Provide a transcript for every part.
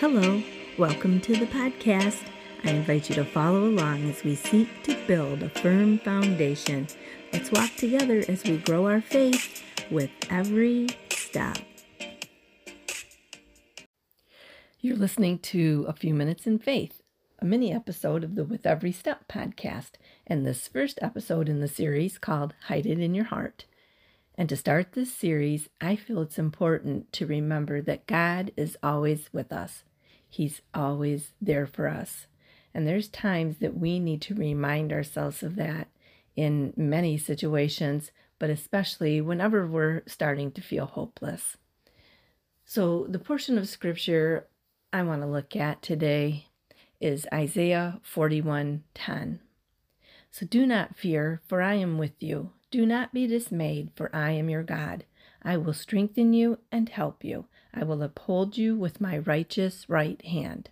Hello, welcome to the podcast. I invite you to follow along as we seek to build a firm foundation. Let's walk together as we grow our faith with every step. You're listening to A Few Minutes in Faith, a mini episode of the With Every Step podcast, and this first episode in the series called Hide It in Your Heart. And to start this series, I feel it's important to remember that God is always with us. He's always there for us. And there's times that we need to remind ourselves of that in many situations, but especially whenever we're starting to feel hopeless. So, the portion of scripture I want to look at today is Isaiah 41:10. So do not fear, for I am with you. Do not be dismayed, for I am your God. I will strengthen you and help you. I will uphold you with my righteous right hand.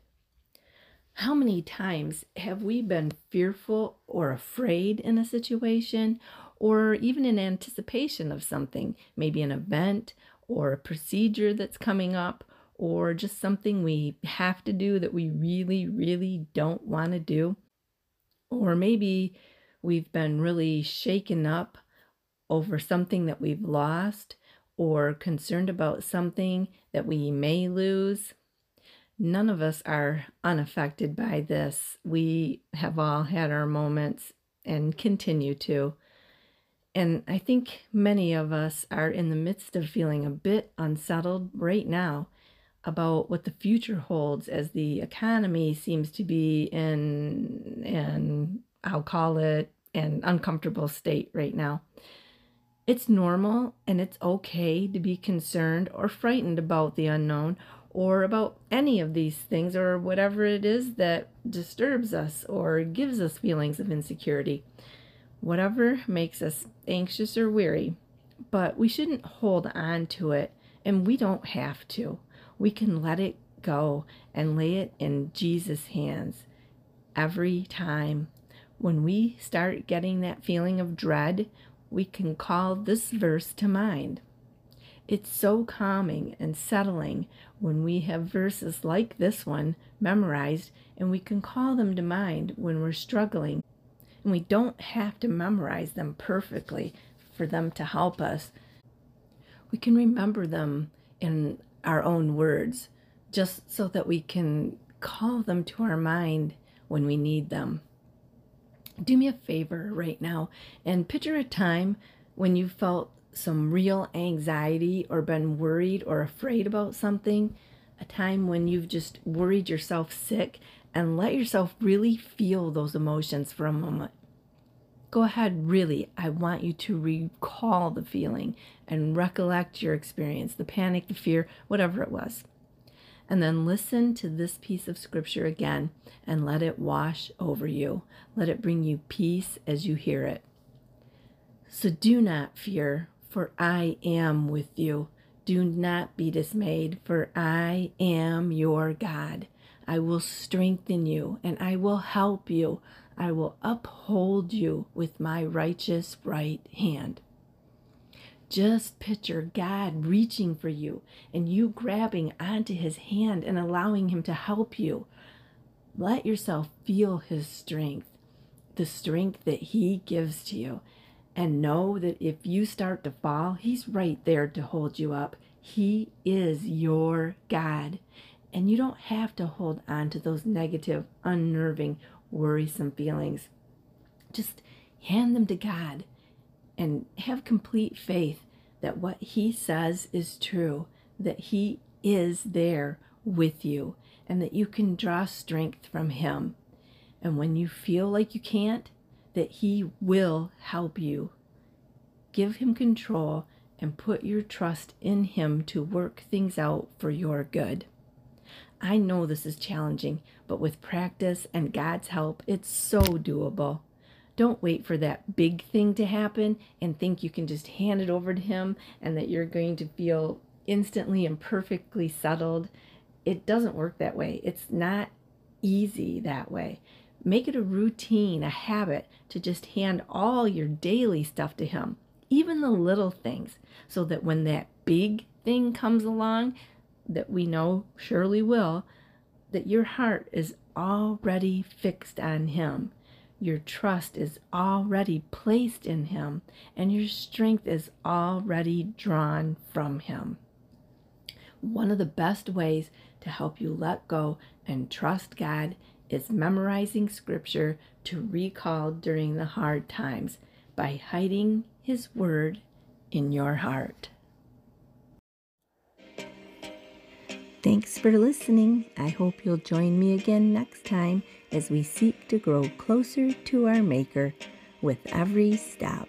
How many times have we been fearful or afraid in a situation, or even in anticipation of something, maybe an event or a procedure that's coming up, or just something we have to do that we really, really don't want to do? Or maybe we've been really shaken up over something that we've lost or concerned about something that we may lose. None of us are unaffected by this. We have all had our moments and continue to. And I think many of us are in the midst of feeling a bit unsettled right now about what the future holds as the economy seems to be in an I'll call it an uncomfortable state right now. It's normal and it's okay to be concerned or frightened about the unknown or about any of these things or whatever it is that disturbs us or gives us feelings of insecurity. Whatever makes us anxious or weary. But we shouldn't hold on to it and we don't have to. We can let it go and lay it in Jesus' hands every time. When we start getting that feeling of dread, we can call this verse to mind. It's so calming and settling when we have verses like this one memorized and we can call them to mind when we're struggling. And we don't have to memorize them perfectly for them to help us. We can remember them in our own words just so that we can call them to our mind when we need them do me a favor right now and picture a time when you felt some real anxiety or been worried or afraid about something, a time when you've just worried yourself sick, and let yourself really feel those emotions for a moment. Go ahead, really. I want you to recall the feeling and recollect your experience the panic, the fear, whatever it was and then listen to this piece of scripture again and let it wash over you. Let it bring you peace as you hear it. So do not fear, for I am with you. Do not be dismayed, for I am your God. I will strengthen you and I will help you. I will uphold you with my righteous right hand. Just picture God reaching for you and you grabbing onto his hand and allowing him to help you. Let yourself feel his strength, the strength that he gives to you. And know that if you start to fall, he's right there to hold you up. He is your God. And you don't have to hold on to those negative, unnerving, worrisome feelings. Just hand them to God and have complete faith that what He says is true, that He is there with you, and that you can draw strength from Him. And when you feel like you can't, that He will help you. Give Him control and put your trust in Him to work things out for your good. I know this is challenging, but with practice and God's help, it's so doable. Don't wait for that big thing to happen and think you can just hand it over to Him and that you're going to feel instantly and perfectly settled. It doesn't work that way. It's not easy that way. Make it a routine, a habit to just hand all your daily stuff to Him, even the little things, so that when that big thing comes along, that we know surely will, that your heart is already fixed on Him. Your trust is already placed in Him, and your strength is already drawn from Him. One of the best ways to help you let go and trust God is memorizing Scripture to recall during the hard times by hiding His Word in your heart. Thanks for listening. I hope you'll join me again next time as we seek to grow closer to our Maker with every step.